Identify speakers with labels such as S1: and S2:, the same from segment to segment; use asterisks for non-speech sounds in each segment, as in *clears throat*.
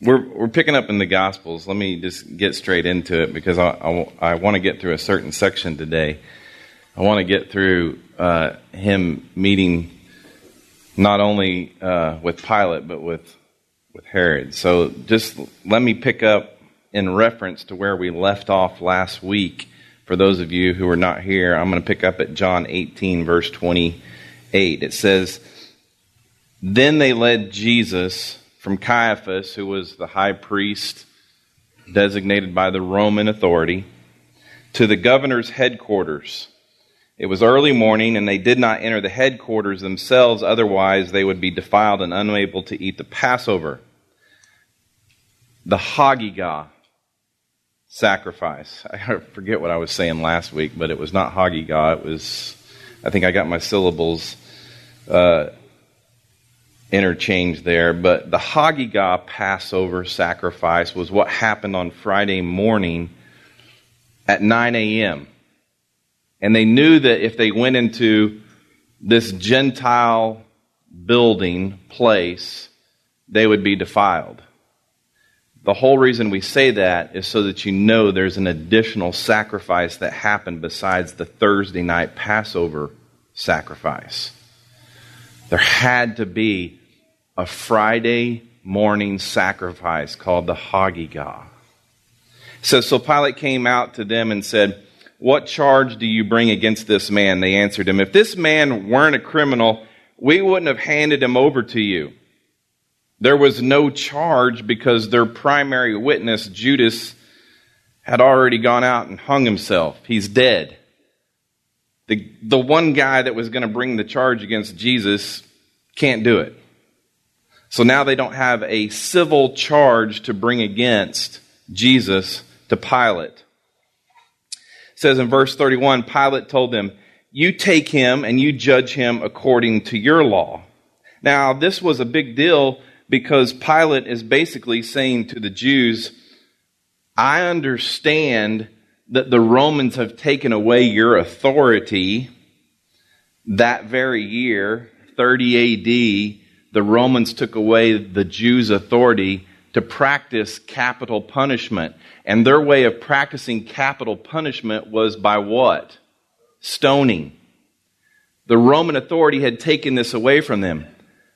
S1: we're, we're picking up in the Gospels. Let me just get straight into it because I, I, I want to get through a certain section today. I want to get through uh, him meeting not only uh, with Pilate, but with, with Herod. So just let me pick up in reference to where we left off last week. For those of you who are not here, I'm going to pick up at John 18, verse 28. It says, Then they led Jesus from Caiaphas, who was the high priest designated by the Roman authority, to the governor's headquarters. It was early morning, and they did not enter the headquarters themselves, otherwise, they would be defiled and unable to eat the Passover. The Hagigah sacrifice. I forget what I was saying last week, but it was not Hagigah. It was, I think I got my syllables uh, interchange there, but the Hagigah Passover sacrifice was what happened on Friday morning at 9 a.m. And they knew that if they went into this Gentile building place, they would be defiled. The whole reason we say that is so that you know there's an additional sacrifice that happened besides the Thursday night Passover sacrifice. There had to be a Friday morning sacrifice called the Hagigah. So, so Pilate came out to them and said, What charge do you bring against this man? They answered him, If this man weren't a criminal, we wouldn't have handed him over to you. There was no charge because their primary witness, Judas, had already gone out and hung himself. He's dead. The, the one guy that was going to bring the charge against Jesus can't do it. So now they don't have a civil charge to bring against Jesus to Pilate. It says in verse 31 Pilate told them, You take him and you judge him according to your law. Now, this was a big deal because Pilate is basically saying to the Jews, I understand that the Romans have taken away your authority that very year, 30 AD the Romans took away the Jews' authority to practice capital punishment. And their way of practicing capital punishment was by what? Stoning. The Roman authority had taken this away from them.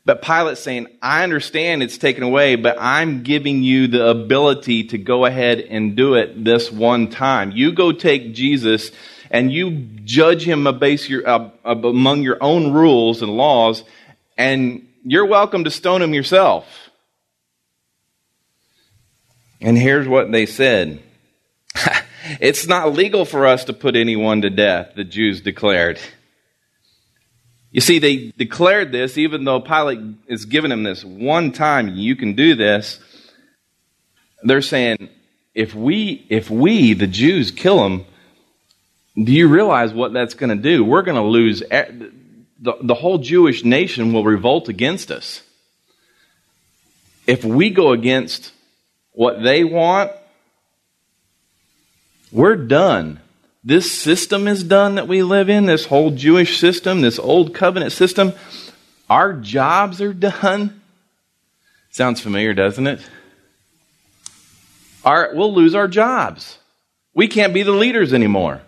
S1: But Pilate's saying, I understand it's taken away, but I'm giving you the ability to go ahead and do it this one time. You go take Jesus and you judge him among your own rules and laws, and you're welcome to stone him yourself. And here's what they said *laughs* It's not legal for us to put anyone to death, the Jews declared. You see, they declared this even though Pilate is giving them this one time, you can do this. They're saying, if we, if we, the Jews, kill him, do you realize what that's going to do? We're going to lose the, the whole Jewish nation will revolt against us. If we go against what they want, we're done. This system is done that we live in, this whole Jewish system, this old covenant system. Our jobs are done. Sounds familiar, doesn't it? Our, we'll lose our jobs. We can't be the leaders anymore.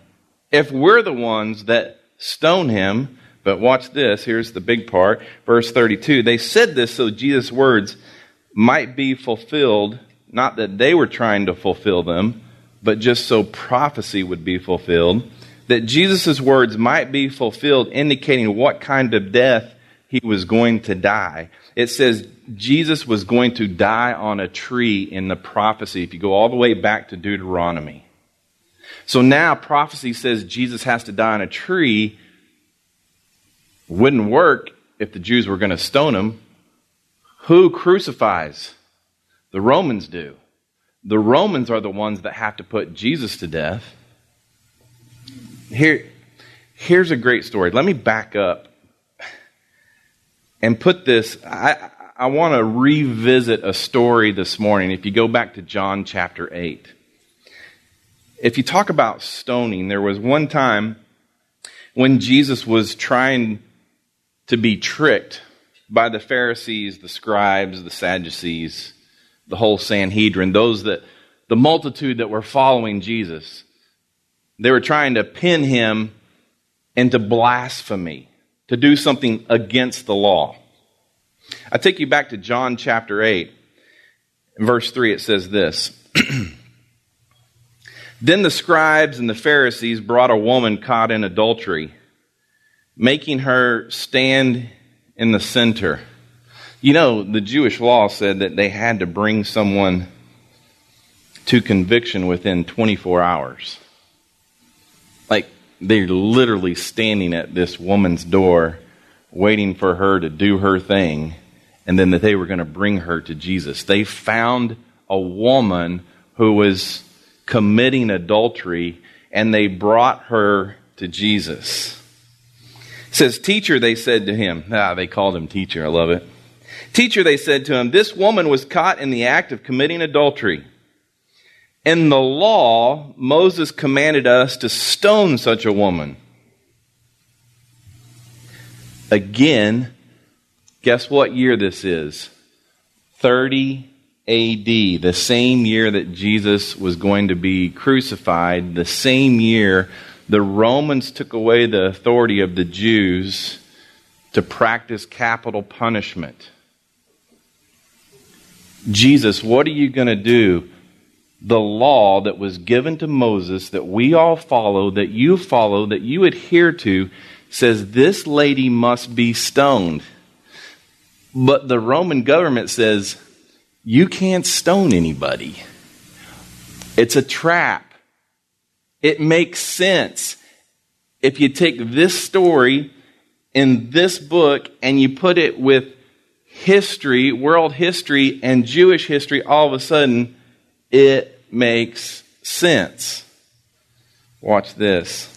S1: If we're the ones that stone him, but watch this. Here's the big part. Verse 32. They said this so Jesus' words might be fulfilled, not that they were trying to fulfill them, but just so prophecy would be fulfilled. That Jesus' words might be fulfilled, indicating what kind of death he was going to die. It says Jesus was going to die on a tree in the prophecy, if you go all the way back to Deuteronomy. So now prophecy says Jesus has to die on a tree wouldn't work if the Jews were going to stone him. Who crucifies? The Romans do. The Romans are the ones that have to put Jesus to death. Here, here's a great story. Let me back up and put this. I, I want to revisit a story this morning. If you go back to John chapter 8, if you talk about stoning, there was one time when Jesus was trying to be tricked by the Pharisees, the scribes, the Sadducees, the whole Sanhedrin, those that, the multitude that were following Jesus. They were trying to pin him into blasphemy, to do something against the law. I take you back to John chapter 8. In verse 3, it says this *clears throat* Then the scribes and the Pharisees brought a woman caught in adultery, making her stand in the center. You know, the Jewish law said that they had to bring someone to conviction within 24 hours. Like, they're literally standing at this woman's door, waiting for her to do her thing, and then that they were going to bring her to Jesus. They found a woman who was committing adultery, and they brought her to Jesus. It says, Teacher, they said to him. Ah, they called him teacher. I love it. Teacher, they said to him, this woman was caught in the act of committing adultery. In the law, Moses commanded us to stone such a woman. Again, guess what year this is? 30 AD, the same year that Jesus was going to be crucified, the same year the Romans took away the authority of the Jews to practice capital punishment. Jesus, what are you going to do? The law that was given to Moses, that we all follow, that you follow, that you adhere to, says this lady must be stoned. But the Roman government says you can't stone anybody. It's a trap. It makes sense. If you take this story in this book and you put it with history, world history, and Jewish history, all of a sudden it makes sense. Watch this.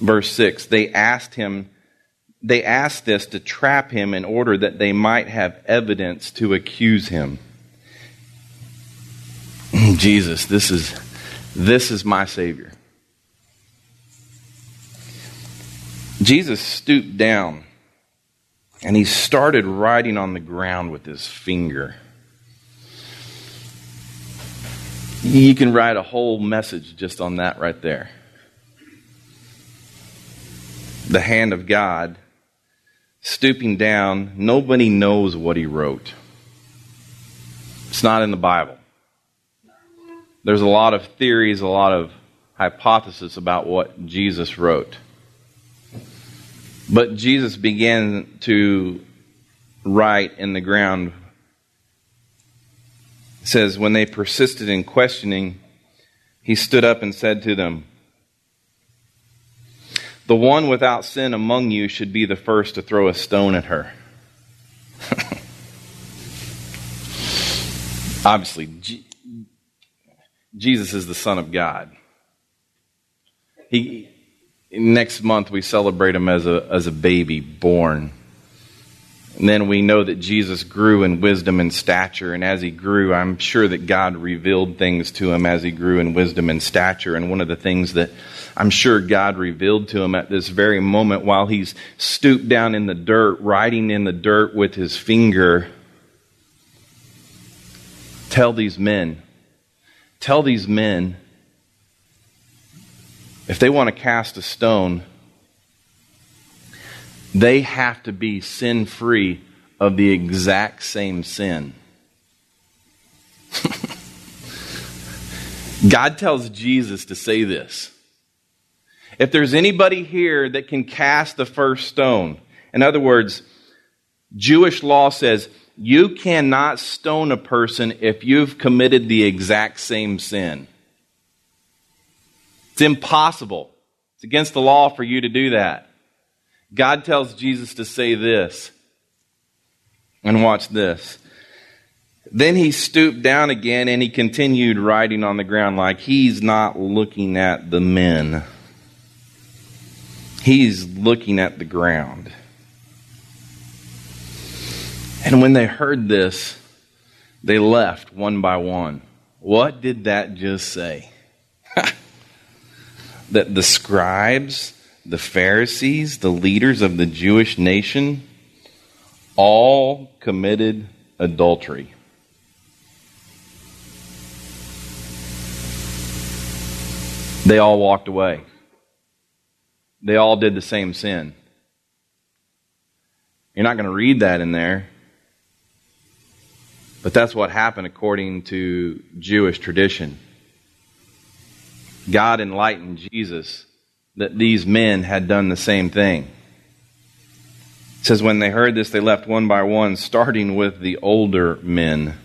S1: Verse 6 They asked him, they asked this to trap him in order that they might have evidence to accuse him. *clears throat* Jesus, this is this is my savior. Jesus stooped down and he started writing on the ground with his finger. You can write a whole message just on that right there. The hand of God stooping down, nobody knows what he wrote. It's not in the Bible. There's a lot of theories, a lot of hypotheses about what Jesus wrote. But Jesus began to write in the ground. It says, When they persisted in questioning, he stood up and said to them, The one without sin among you should be the first to throw a stone at her. *laughs* Obviously, Jesus is the Son of God. He, next month we celebrate him as a, as a baby born. And then we know that Jesus grew in wisdom and stature. And as he grew, I'm sure that God revealed things to him as he grew in wisdom and stature. And one of the things that I'm sure God revealed to him at this very moment while he's stooped down in the dirt, writing in the dirt with his finger, tell these men, tell these men if they want to cast a stone, they have to be sin free of the exact same sin. *laughs* God tells Jesus to say this. If there's anybody here that can cast the first stone, in other words, Jewish law says you cannot stone a person if you've committed the exact same sin. It's impossible. It's against the law for you to do that. God tells Jesus to say this. And watch this. Then he stooped down again and he continued writing on the ground like he's not looking at the men. He's looking at the ground. And when they heard this, they left one by one. What did that just say? *laughs* that the scribes, the Pharisees, the leaders of the Jewish nation all committed adultery. They all walked away. They all did the same sin. You're not going to read that in there but that's what happened according to Jewish tradition. God enlightened Jesus that these men had done the same thing. It says, when they heard this, they left one by one, starting with the older men.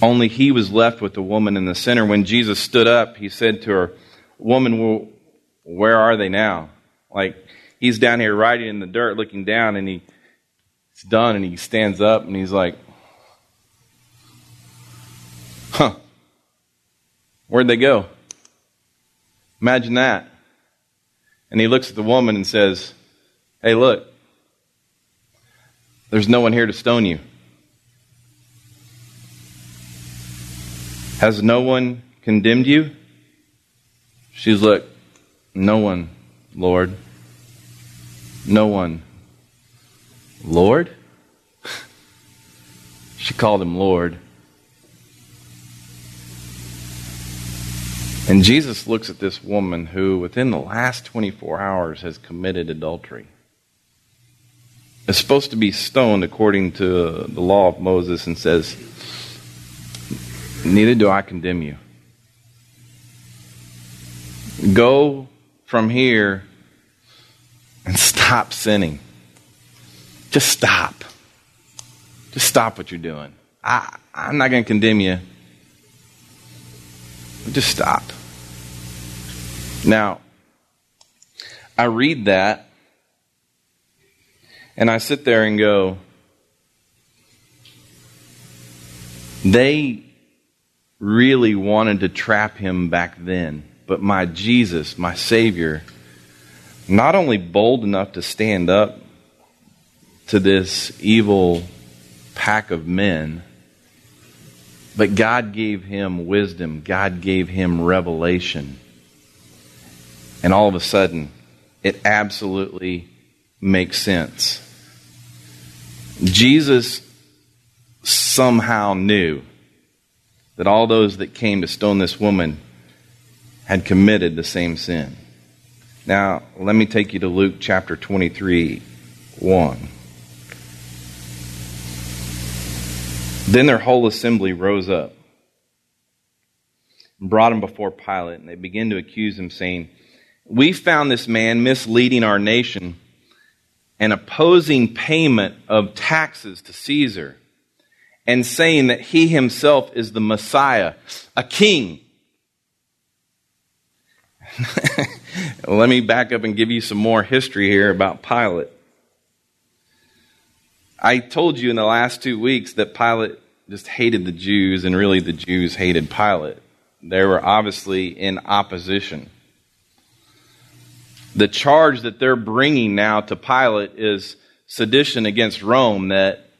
S1: Only he was left with the woman in the center. When Jesus stood up, he said to her, Woman, where are they now? Like, he's down here riding in the dirt looking down, and he, it's done, and he stands up, and he's like, Huh. Where'd they go? Imagine that. And he looks at the woman and says, Hey, look, there's no one here to stone you. Has no one condemned you? She's like, No one, Lord. No one. Lord? she called him Lord. And Jesus looks at this woman who, within the last 24 hours, has committed adultery. Is supposed to be stoned according to the law of Moses and says, Neither do I condemn you. Go from here and stop sinning. Just stop. Just stop what you're doing. I, I'm not going to condemn you. Just stop. Now, I read that and I sit there and go, they really wanted to trap him back then, but my Jesus, my Savior, not only bold enough to stand up to this evil pack of men, but God gave him wisdom, God gave him revelation and all of a sudden, it absolutely makes sense. Jesus somehow knew that all those that came to stone this woman had committed the same sin. Now, let me take you to Luke chapter 23, 1. Then their whole assembly rose up and brought him before Pilate, and they began to accuse him, saying, we found this man misleading our nation and opposing payment of taxes to Caesar and saying that he himself is the Messiah, a king. *laughs* Let me back up and give you some more history here about Pilate. I told you in the last two weeks that Pilate just hated the Jews, and really the Jews hated Pilate. They were obviously in opposition the charge that they're bringing now to Pilate is sedition against Rome, that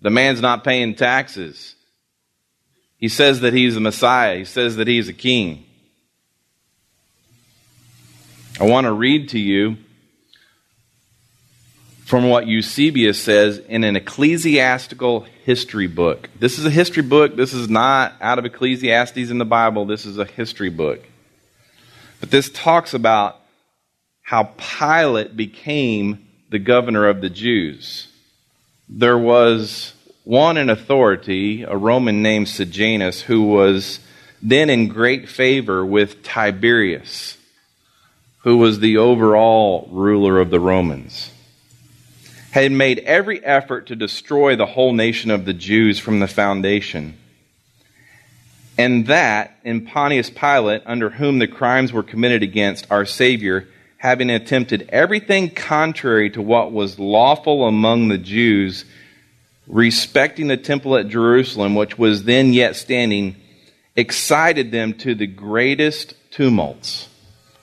S1: the man's not paying taxes. He says that he's the Messiah, he says that he's a king. I want to read to you from what Eusebius says in an ecclesiastical history book. This is a history book. This is not out of Ecclesiastes in the Bible. This is a history book. But this talks about how Pilate became the governor of the Jews. There was one in authority, a Roman named Sejanus, who was then in great favor with Tiberius, who was the overall ruler of the Romans. Had made every effort to destroy the whole nation of the Jews from the foundation. And that, in Pontius Pilate, under whom the crimes were committed against our Savior, having attempted everything contrary to what was lawful among the Jews, respecting the temple at Jerusalem, which was then yet standing, excited them to the greatest tumults.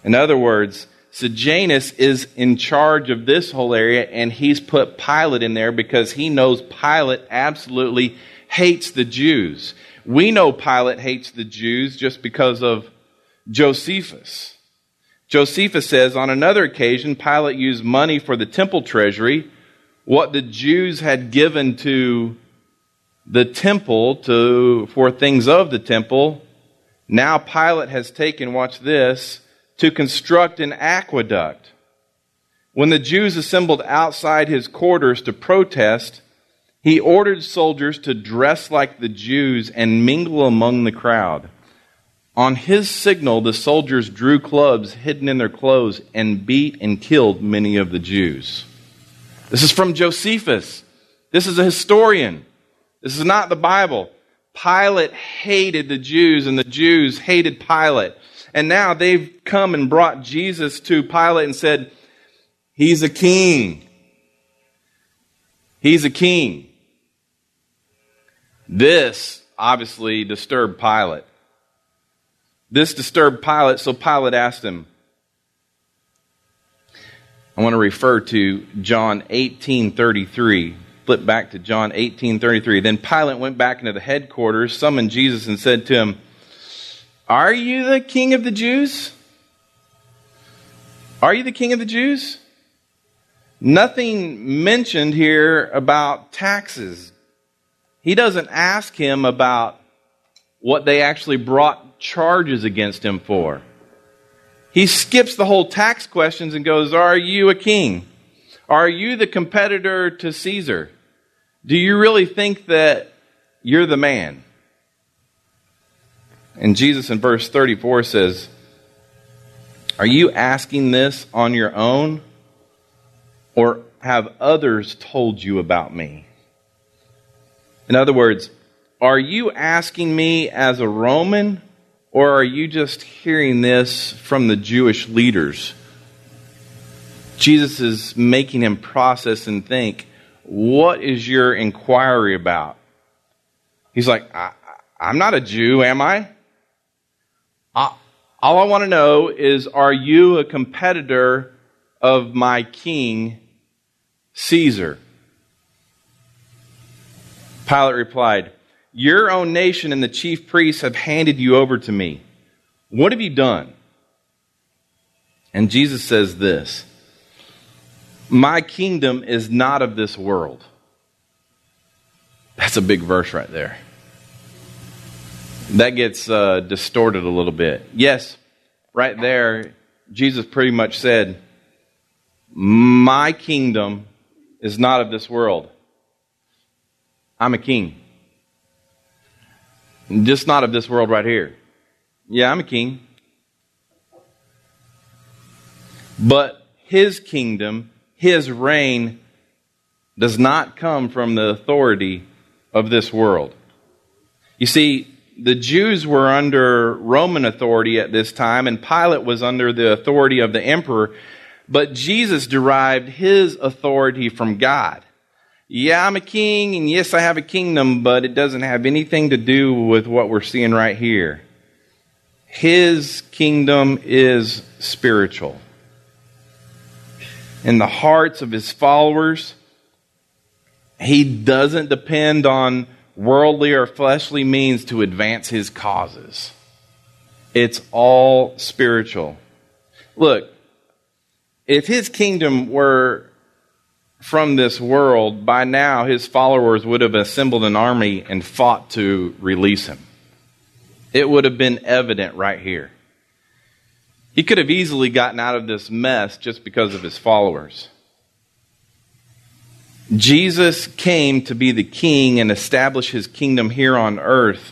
S1: In other words, Sejanus is in charge of this whole area, and he's put Pilate in there because he knows Pilate absolutely hates the Jews. We know Pilate hates the Jews just because of Josephus. Josephus says on another occasion, Pilate used money for the temple treasury, what the Jews had given to the temple to, for things of the temple, Now Pilate has taken, watch this, to construct an aqueduct. When the Jews assembled outside his quarters to protest, he ordered soldiers to dress like the Jews and mingle among the crowd. On his signal, the soldiers drew clubs hidden in their clothes and beat and killed many of the Jews. This is from Josephus. This is a historian. This is not the Bible. Pilate hated the Jews, and the Jews hated Pilate. And now they've come and brought Jesus to Pilate and said, He's a king. He's a king. This obviously disturbed Pilate. This disturbed Pilate, so Pilate asked him. I want to refer to John 18:33. Flip back to John 18:33. Then Pilate went back into the headquarters, summoned Jesus and said to him, "Are you the king of the Jews? Are you the king of the Jews?" Nothing mentioned here about taxes, he doesn't ask him about what they actually brought charges against him for. He skips the whole tax questions and goes, Are you a king? Are you the competitor to Caesar? Do you really think that you're the man? And Jesus in verse 34 says, Are you asking this on your own? Or have others told you about me? In other words, are you asking me as a Roman, or are you just hearing this from the Jewish leaders? Jesus is making him process and think, what is your inquiry about? He's like, I, am not a Jew, am I? All I want to know is, are you a competitor of my king, Caesar? Pilate replied, Your own nation and the chief priests have handed you over to me. What have you done? And Jesus says this My kingdom is not of this world. That's a big verse right there. That gets uh, distorted a little bit. Yes, right there, Jesus pretty much said, My kingdom is not of this world. I'm a king. Just not of this world right here. Yeah, I'm a king. But his kingdom, his reign, does not come from the authority of this world. You see, the Jews were under Roman authority at this time, and Pilate was under the authority of the emperor, but Jesus derived his authority from God yeah, I'm a king, and yes, I have a kingdom, but it doesn't have anything to do with what we're seeing right here. His kingdom is spiritual. In the hearts of his followers, he doesn't depend on worldly or fleshly means to advance his causes. It's all spiritual. Look, if his kingdom were from this world, by now his followers would have assembled an army and fought to release him. It would have been evident right here. He could have easily gotten out of this mess just because of his followers. Jesus came to be the king and establish his kingdom here on earth.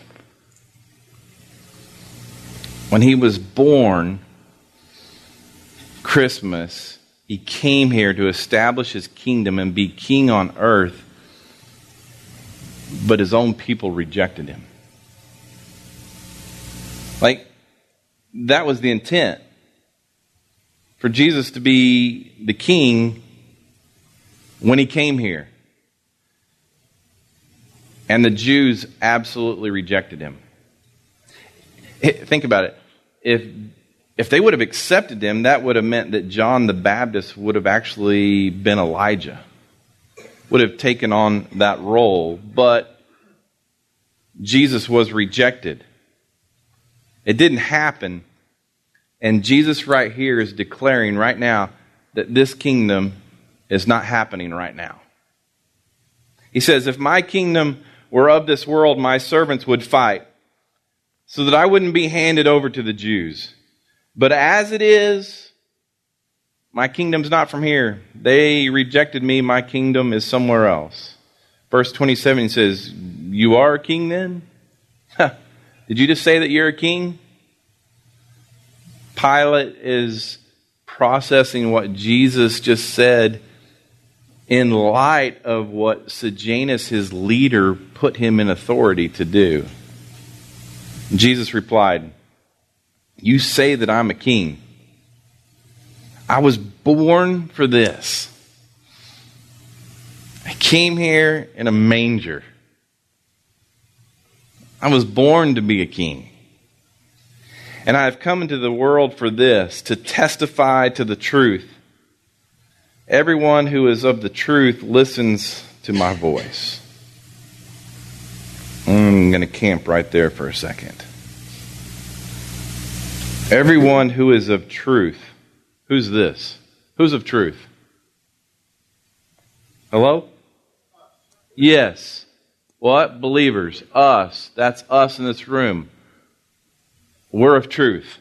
S1: When he was born, Christmas, he came here to establish his kingdom and be king on earth, but his own people rejected him. Like, that was the intent. For Jesus to be the king when he came here. And the Jews absolutely rejected him. Think about it. If if they would have accepted him, that would have meant that John the Baptist would have actually been Elijah, would have taken on that role. But Jesus was rejected. It didn't happen. And Jesus, right here, is declaring right now that this kingdom is not happening right now. He says, If my kingdom were of this world, my servants would fight so that I wouldn't be handed over to the Jews. But as it is, my kingdom's not from here. They rejected me. My kingdom is somewhere else. Verse 27 says, You are a king then? Did you just say that you're a king? Pilate is processing what Jesus just said in light of what Sejanus, his leader, put him in authority to do. Jesus replied, You say that I'm a king. I was born for this. I came here in a manger. I was born to be a king. And I have come into the world for this, to testify to the truth. Everyone who is of the truth listens to my voice. I'm going to camp right there for a second. Everyone who is of truth. Who's this? Who's of truth? Hello? Yes. What? Believers. Us. That's us in this room. We're of truth.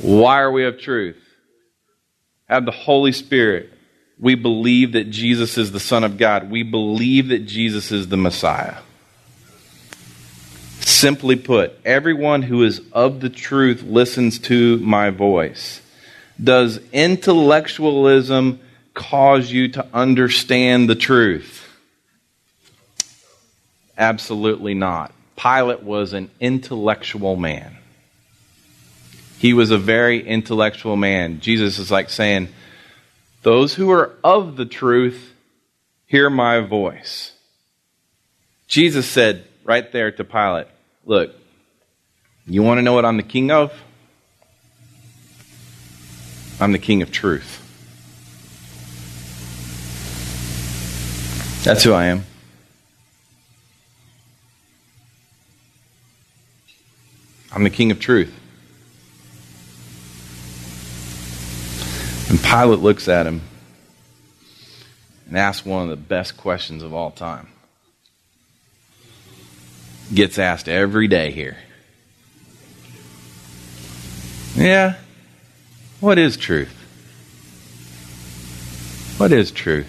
S1: Why are we of truth? Have the Holy Spirit. We believe that Jesus is the Son of God. We believe that Jesus is the Messiah. Simply put, everyone who is of the truth listens to my voice. Does intellectualism cause you to understand the truth? Absolutely not. Pilate was an intellectual man. He was a very intellectual man. Jesus is like saying, Those who are of the truth hear my voice. Jesus said right there to Pilate, Look, you want to know what I'm the king of? I'm the king of truth. That's who I am. I'm the king of truth. And Pilate looks at him and asks one of the best questions of all time. Gets asked every day here. Yeah, what is truth? What is truth?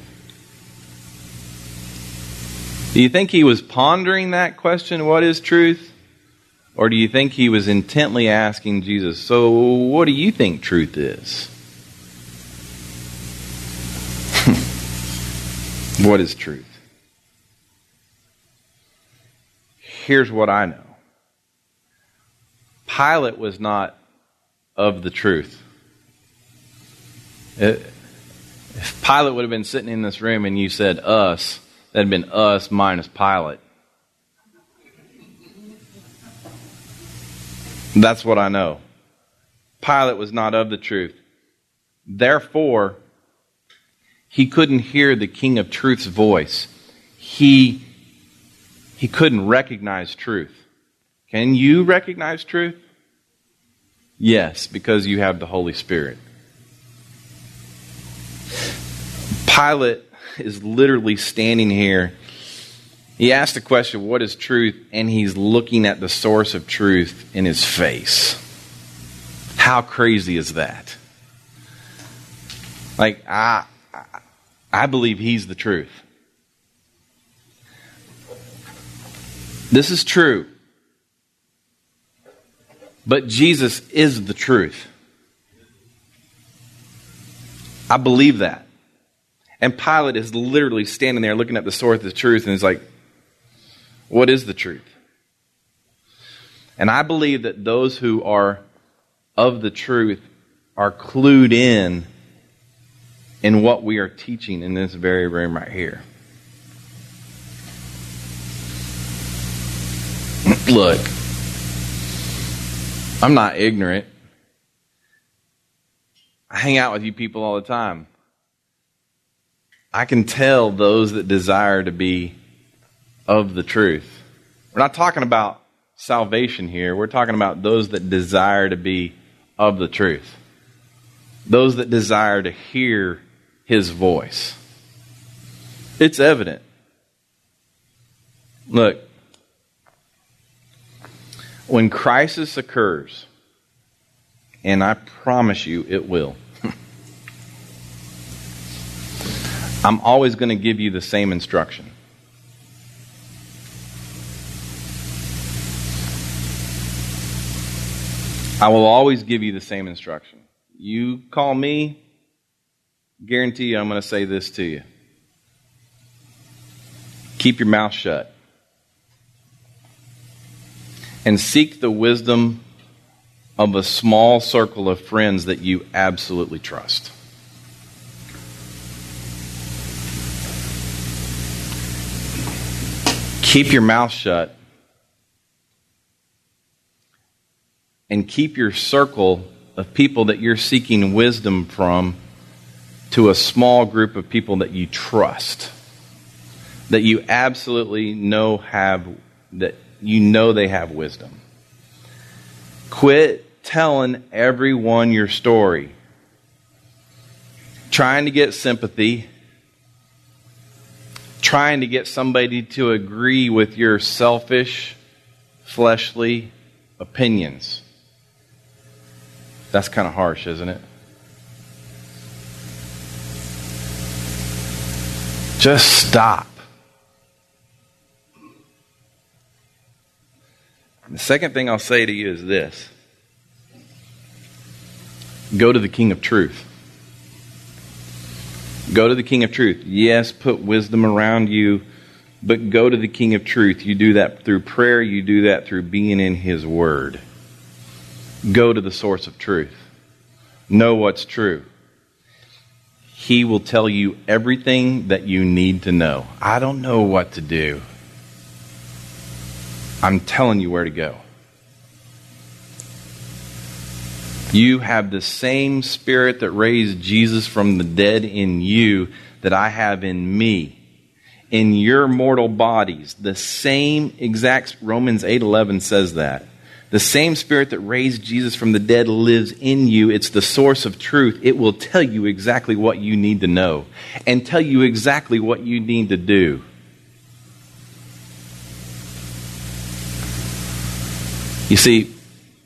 S1: Do you think he was pondering that question, what is truth? Or do you think he was intently asking Jesus, So, what do you think truth is? What is truth? Here's what I know Pilate was not of the truth. If Pilate would have been sitting in this room and you said us, that'd have been us minus Pilate. That's what I know. Pilate was not of the truth. Therefore, he couldn't hear the King of Truth's voice. He, he couldn't recognize truth. Can you recognize truth? Yes, because you have the Holy Spirit. Pilate is literally standing here he asked the question, What is truth? And he's looking at the source of truth in his face. How crazy is that? Like, I, I believe he's the truth. This is true. But Jesus is the truth. I believe that. And Pilate is literally standing there looking at the source of the truth and he's like, what is the truth? And I believe that those who are of the truth are clued in in what we are teaching in this very room right here. *clears throat* Look, I'm not ignorant. I hang out with you people all the time. I can tell those that desire to be of the truth. We're not talking about salvation here. We're talking about those that desire to be of the truth, those that desire to hear his voice. It's evident. Look, When crisis occurs, and I promise you it will, *laughs* I'm always going to give you the same instruction. I will always give you the same instruction. You call me, guarantee you I'm going to say this to you. Keep your mouth shut. And seek the wisdom of a small circle of friends that you absolutely trust. Keep your mouth shut and keep your circle of people that you're seeking wisdom from to a small group of people that you trust that you absolutely know have that you know they have wisdom. Quit telling everyone your story. Trying to get sympathy. Trying to get somebody to agree with your selfish fleshly opinions. That's kind of harsh, isn't it? Just stop. The second thing I'll say to you is this go to the King of Truth. Go to the King of Truth. Yes, put wisdom around you, but go to the King of Truth. You do that through prayer, you do that through being in His Word. Go to the source of truth. Know what's true. He will tell you everything that you need to know. I don't know what to do. I'm telling you where to go. You have the same spirit that raised Jesus from the dead in you that I have in me. In your mortal bodies, the same exact Romans 8:11 says that. The same spirit that raised Jesus from the dead lives in you. It's the source of truth. It will tell you exactly what you need to know and tell you exactly what you need to do. You see,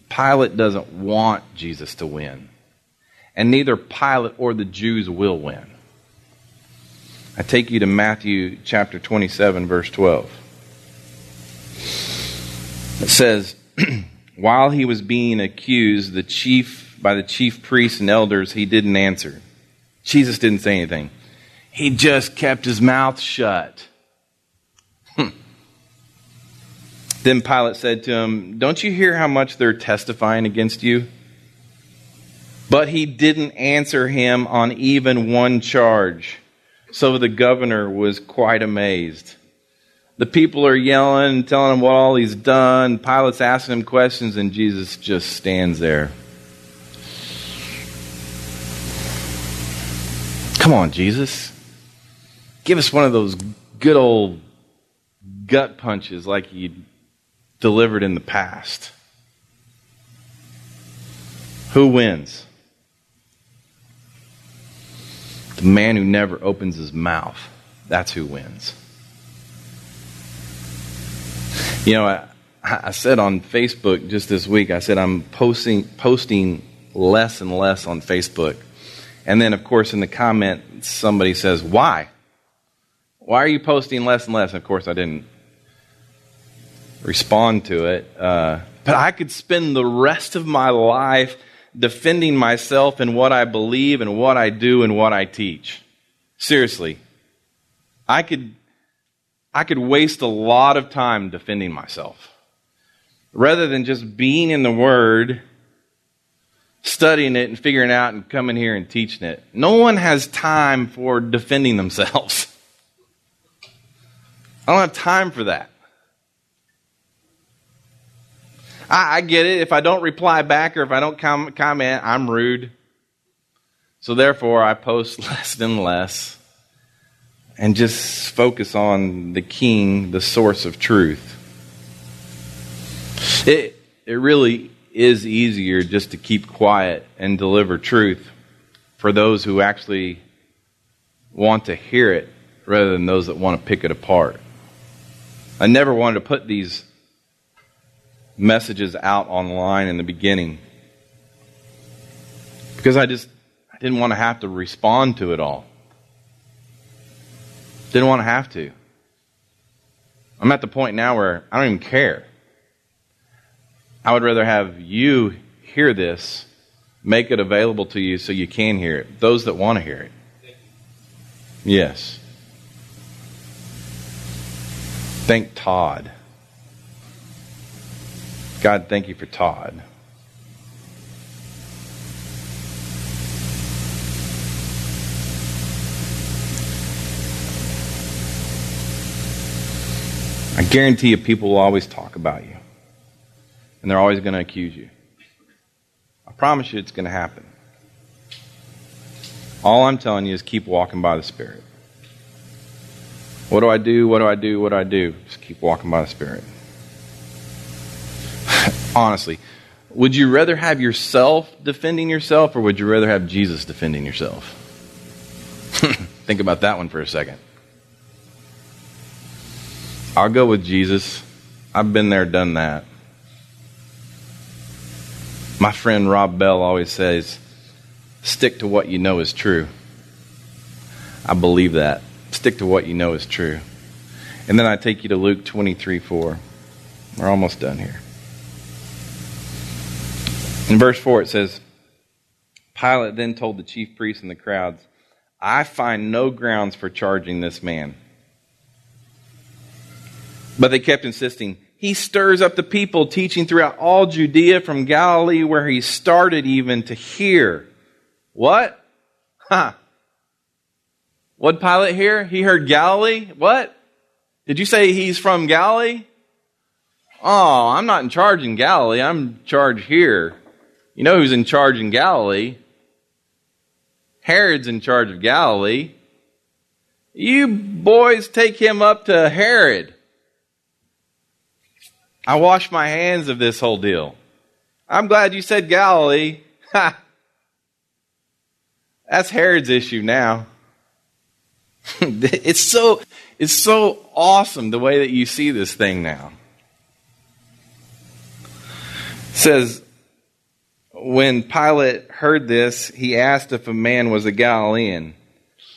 S1: Pilate doesn't want Jesus to win, and neither Pilate or the Jews will win. I take you to Matthew chapter 27, verse 12. It says, *clears throat* While he was being accused, the chief by the chief priests and elders, he didn't answer. Jesus didn't say anything. He just kept his mouth shut. Hmm. Then Pilate said to him, Don't you hear how much they're testifying against you? But he didn't answer him on even one charge. So the governor was quite amazed. The people are yelling telling him what all he's done. Pilate's asking him questions, and Jesus just stands there. Come on, Jesus. Give us one of those good old gut punches like you delivered in the past. Who wins? The man who never opens his mouth. That's who wins. You know, I, I said on Facebook just this week, I said I'm posting, posting less and less on Facebook. And then, of course, in the comment, somebody says, Why? Why are you posting less and less? And of course, I didn't respond to it. Uh, but I could spend the rest of my life defending myself and what I believe and what I do and what I teach. Seriously. I could I could waste a lot of time defending myself. Rather than just being in the Word, studying it and figuring it out and coming here and teaching it. No one has time for defending themselves. I don't have time for that. I, I, get it. If I don't reply back or if I don't com- comment, I'm rude. So therefore, I post *laughs* less and less and just focus on the king, the source of truth. It, it really is easier just to keep quiet and deliver truth for those who actually want to hear it rather than those that want to pick it apart. I never wanted to put these messages out online in the beginning because I just I didn't want to have to respond to it all. Didn't want to have to. I'm at the point now where I don't even care. I would rather have you hear this, make it available to you so you can hear it. Those that want to hear it. Yes. Thank Todd. God, thank you for Todd. I guarantee you, people will always talk about you. And they're always going to accuse you. I promise you it's going to happen. All I'm telling you is keep walking by the Spirit. What do I do? What do I do? What do I do? Just keep walking by the Spirit. *laughs* Honestly, would you rather have yourself defending yourself or would you rather have Jesus defending yourself? *laughs* Think about that one for a second. I'll go with Jesus. I've been there, done that. My friend Rob Bell always says, stick to what you know is true. I believe that. Stick to what you know is true. And then I take you to Luke 23 4. We're almost done here. In verse 4, it says Pilate then told the chief priests and the crowds, I find no grounds for charging this man. But they kept insisting, He stirs up the people, teaching throughout all Judea from Galilee, where he started even to here. What? Huh. What Pilate hear? He heard Galilee? What? Did you say he's from Galilee? Oh, I'm not in charge in Galilee. I'm in charge here. You know who's in charge in Galilee? Herod's in charge of Galilee. You boys take him up to Herod. I wash my hands of this whole deal. I'm glad you said Galilee. Ha! That's Herod's issue now. *laughs* it's so it's so awesome the way that you see this thing now. It says when Pilate heard this, he asked if a man was a Galilean.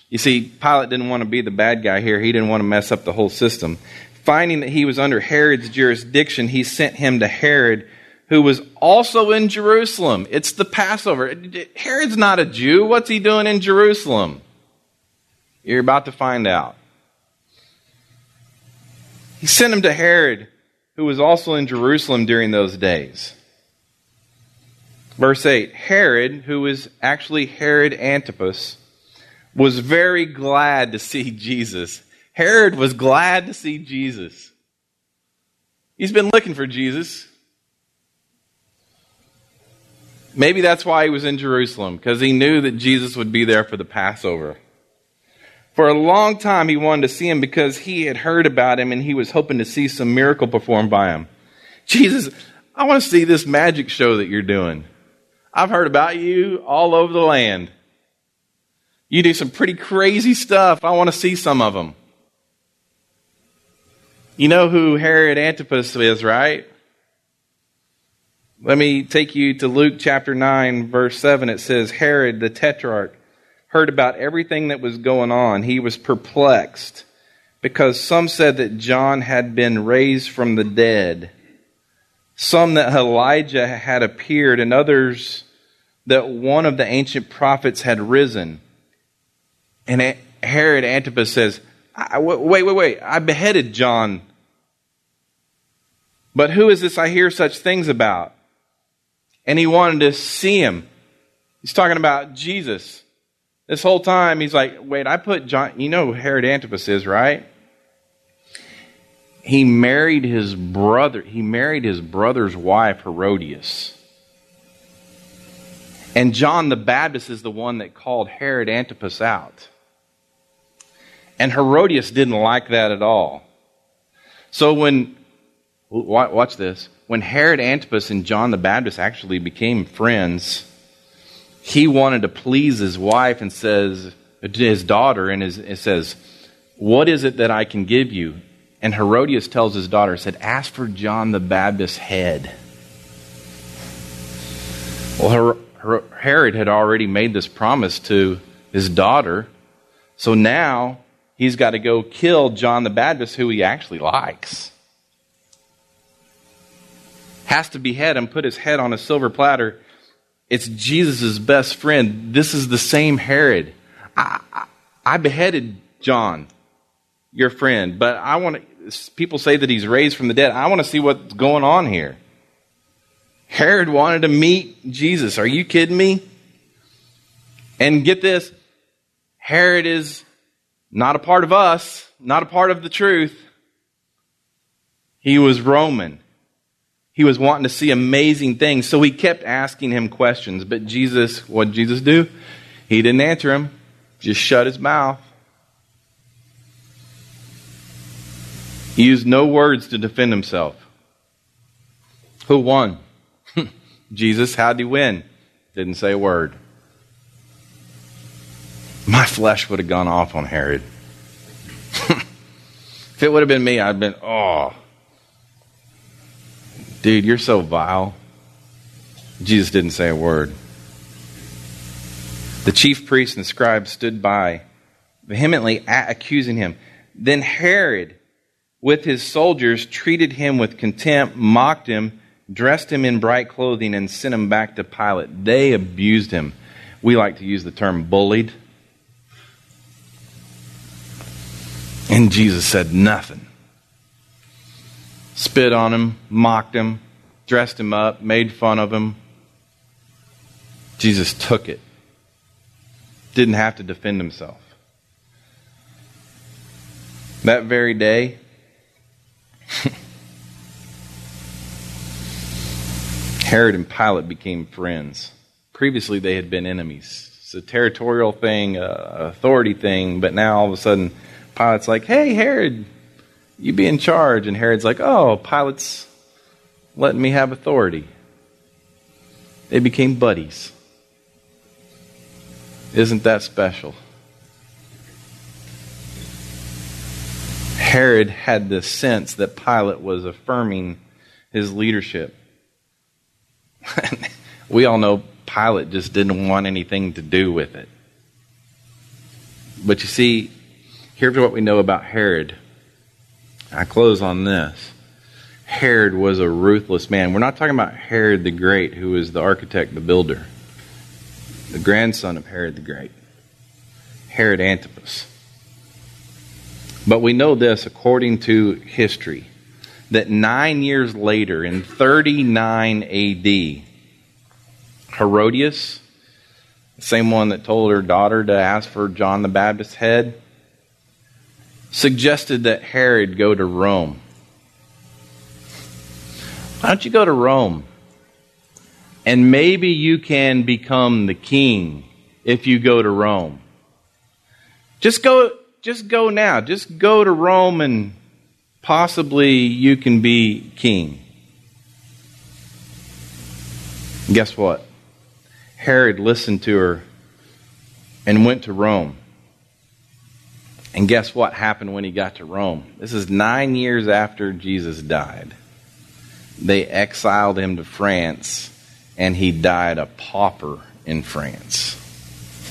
S1: You see, Pilate didn't want to be the bad guy here. He didn't want to mess up the whole system. Finding that he was under Herod's jurisdiction, he sent him to Herod, who was also in Jerusalem. It's the Passover. Herod's not a Jew. What's he doing in Jerusalem? You're about to find out. He sent him to Herod, who was also in Jerusalem during those days. Verse 8 Herod, who was actually Herod Antipas, was very glad to see *laughs* Jesus. Herod was glad to see Jesus. He's been looking for Jesus. Maybe that's why he was in Jerusalem, because he knew that Jesus would be there for the Passover. For a long time, he wanted to see him because he had heard about him and he was hoping to see some miracle performed by him. Jesus, I want to see this magic show that you're doing. I've heard about you all over the land. You do some pretty crazy stuff. I want to see some of them. You know who Herod Antipas is, right? Let me take you to Luke chapter 9, verse 7. It says, Herod the tetrarch heard about everything that was going on. He was perplexed because some said that John had been raised from the dead, some that Elijah had appeared, and others that one of the ancient prophets had risen. And Herod Antipas says, Wait, wait, wait. I beheaded John. But who is this I hear such things about? And he wanted to see him. He's talking about Jesus. This whole time, he's like, Wait, I put John. You know who Herod Antipas is, right? He married his brother. He married his brother's wife, Herodias. And John the Baptist is the one that called Herod Antipas out. And Herodias didn't like that at all. So when, watch this, when Herod Antipas and John the Baptist actually became friends, he wanted to please his wife and says, to his daughter, and his, says, What is it that I can give you? And Herodias tells his daughter, said, Ask for John the Baptist's head. Well, Her- Her- Herod had already made this promise to his daughter. So now he's got to go kill John the Baptist, who he actually likes. Has to behead him, put his head on a silver platter. It's Jesus' best friend. This is the same Herod. I, I, I beheaded John, your friend, but I want to, people say that he's raised from the dead. I want to see what's going on here. Herod wanted to meet Jesus. Are you kidding me? And get this Herod is not a part of us, not a part of the truth. He was Roman. He was wanting to see amazing things, so he kept asking him questions. But Jesus, what did Jesus do? He didn't answer him, just shut his mouth. He used no words to defend himself. Who won? *laughs* Jesus. How'd he win? Didn't say a word. My flesh would have gone off on Herod. *laughs* if it would have been me, I'd have been, oh, dude, you're so vile. Jesus didn't say a word. The chief priests and scribes stood by, vehemently accusing him. Then Herod with his soldiers, treated him with contempt, mocked him, dressed him in bright clothing, and sent him back to Pilate. They abused him. We like to use the term bullied. And Jesus said nothing. Spit on him, mocked him, dressed him up, made fun of him. Jesus took it. Didn't have to defend himself. That very day, *laughs* Herod and Pilate became friends. Previously, they had been enemies. It's a territorial thing, a authority thing, but now all of a sudden, Pilate's like, hey, Herod, you be in charge. And Herod's like, oh, Pilate's letting me have authority. They became buddies. Isn't that special? Herod had the sense that Pilate was affirming his leadership. *laughs* we all know Pilate just didn't want anything to do with it. But you see, here's what we know about Herod. I close on this. Herod was a ruthless man. We're not talking about Herod the Great, who was the architect, the builder, the grandson of Herod the Great, Herod Antipas. But we know this according to history that nine years later, in 39 AD, Herodias, the same one that told her daughter to ask for John the Baptist's head, suggested that Herod go to Rome. Why don't you go to Rome? And maybe you can become the king if you go to Rome. Just go just go now. Just go to Rome and possibly you can be king. Guess what? Herod listened to her and went to Rome. And guess what happened when he got to Rome? This is nine years after Jesus died. They exiled him to France, and he died a pauper in France.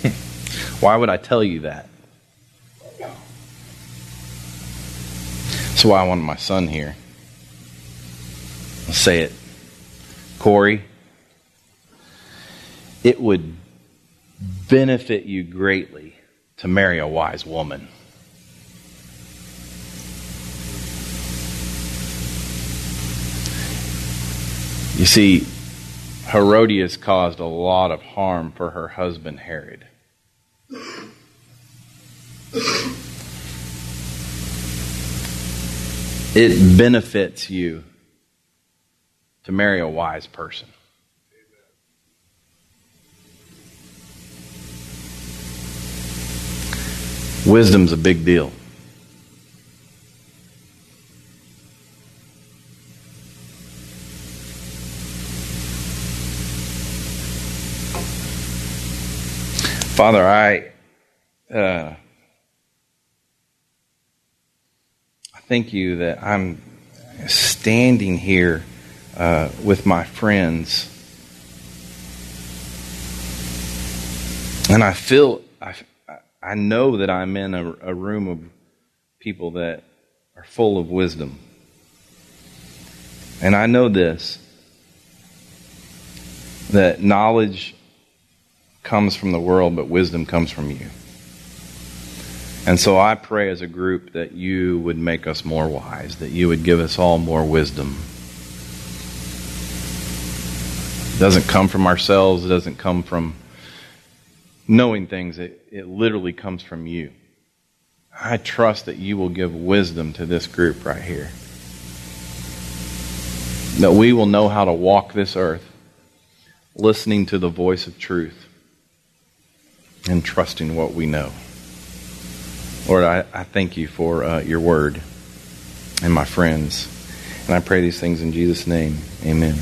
S1: *laughs* Why would I tell you that? That's why I wanted my son here. I'll say it. Corey, it would benefit you greatly to marry a wise woman. You see, Herodias caused a lot of harm for her husband Herod. It benefits you to marry a wise person. Wisdom's a big deal. Father, I uh, thank you that I'm standing here uh, with my friends. And I feel, I, I know that I'm in a, a room of people that are full of wisdom. And I know this that knowledge comes from the world, but wisdom comes from you. And so I pray as a group that you would make us more wise, that you would give us all more wisdom. It doesn't come from ourselves, it doesn't come from knowing things, it, it literally comes from you. I trust that you will give wisdom to this group right here. That we will know how to walk this earth, listening to the voice of truth and trusting what we know. Lord, I, I thank you for uh, your word and my friends. And I pray these things in Jesus' name. Amen.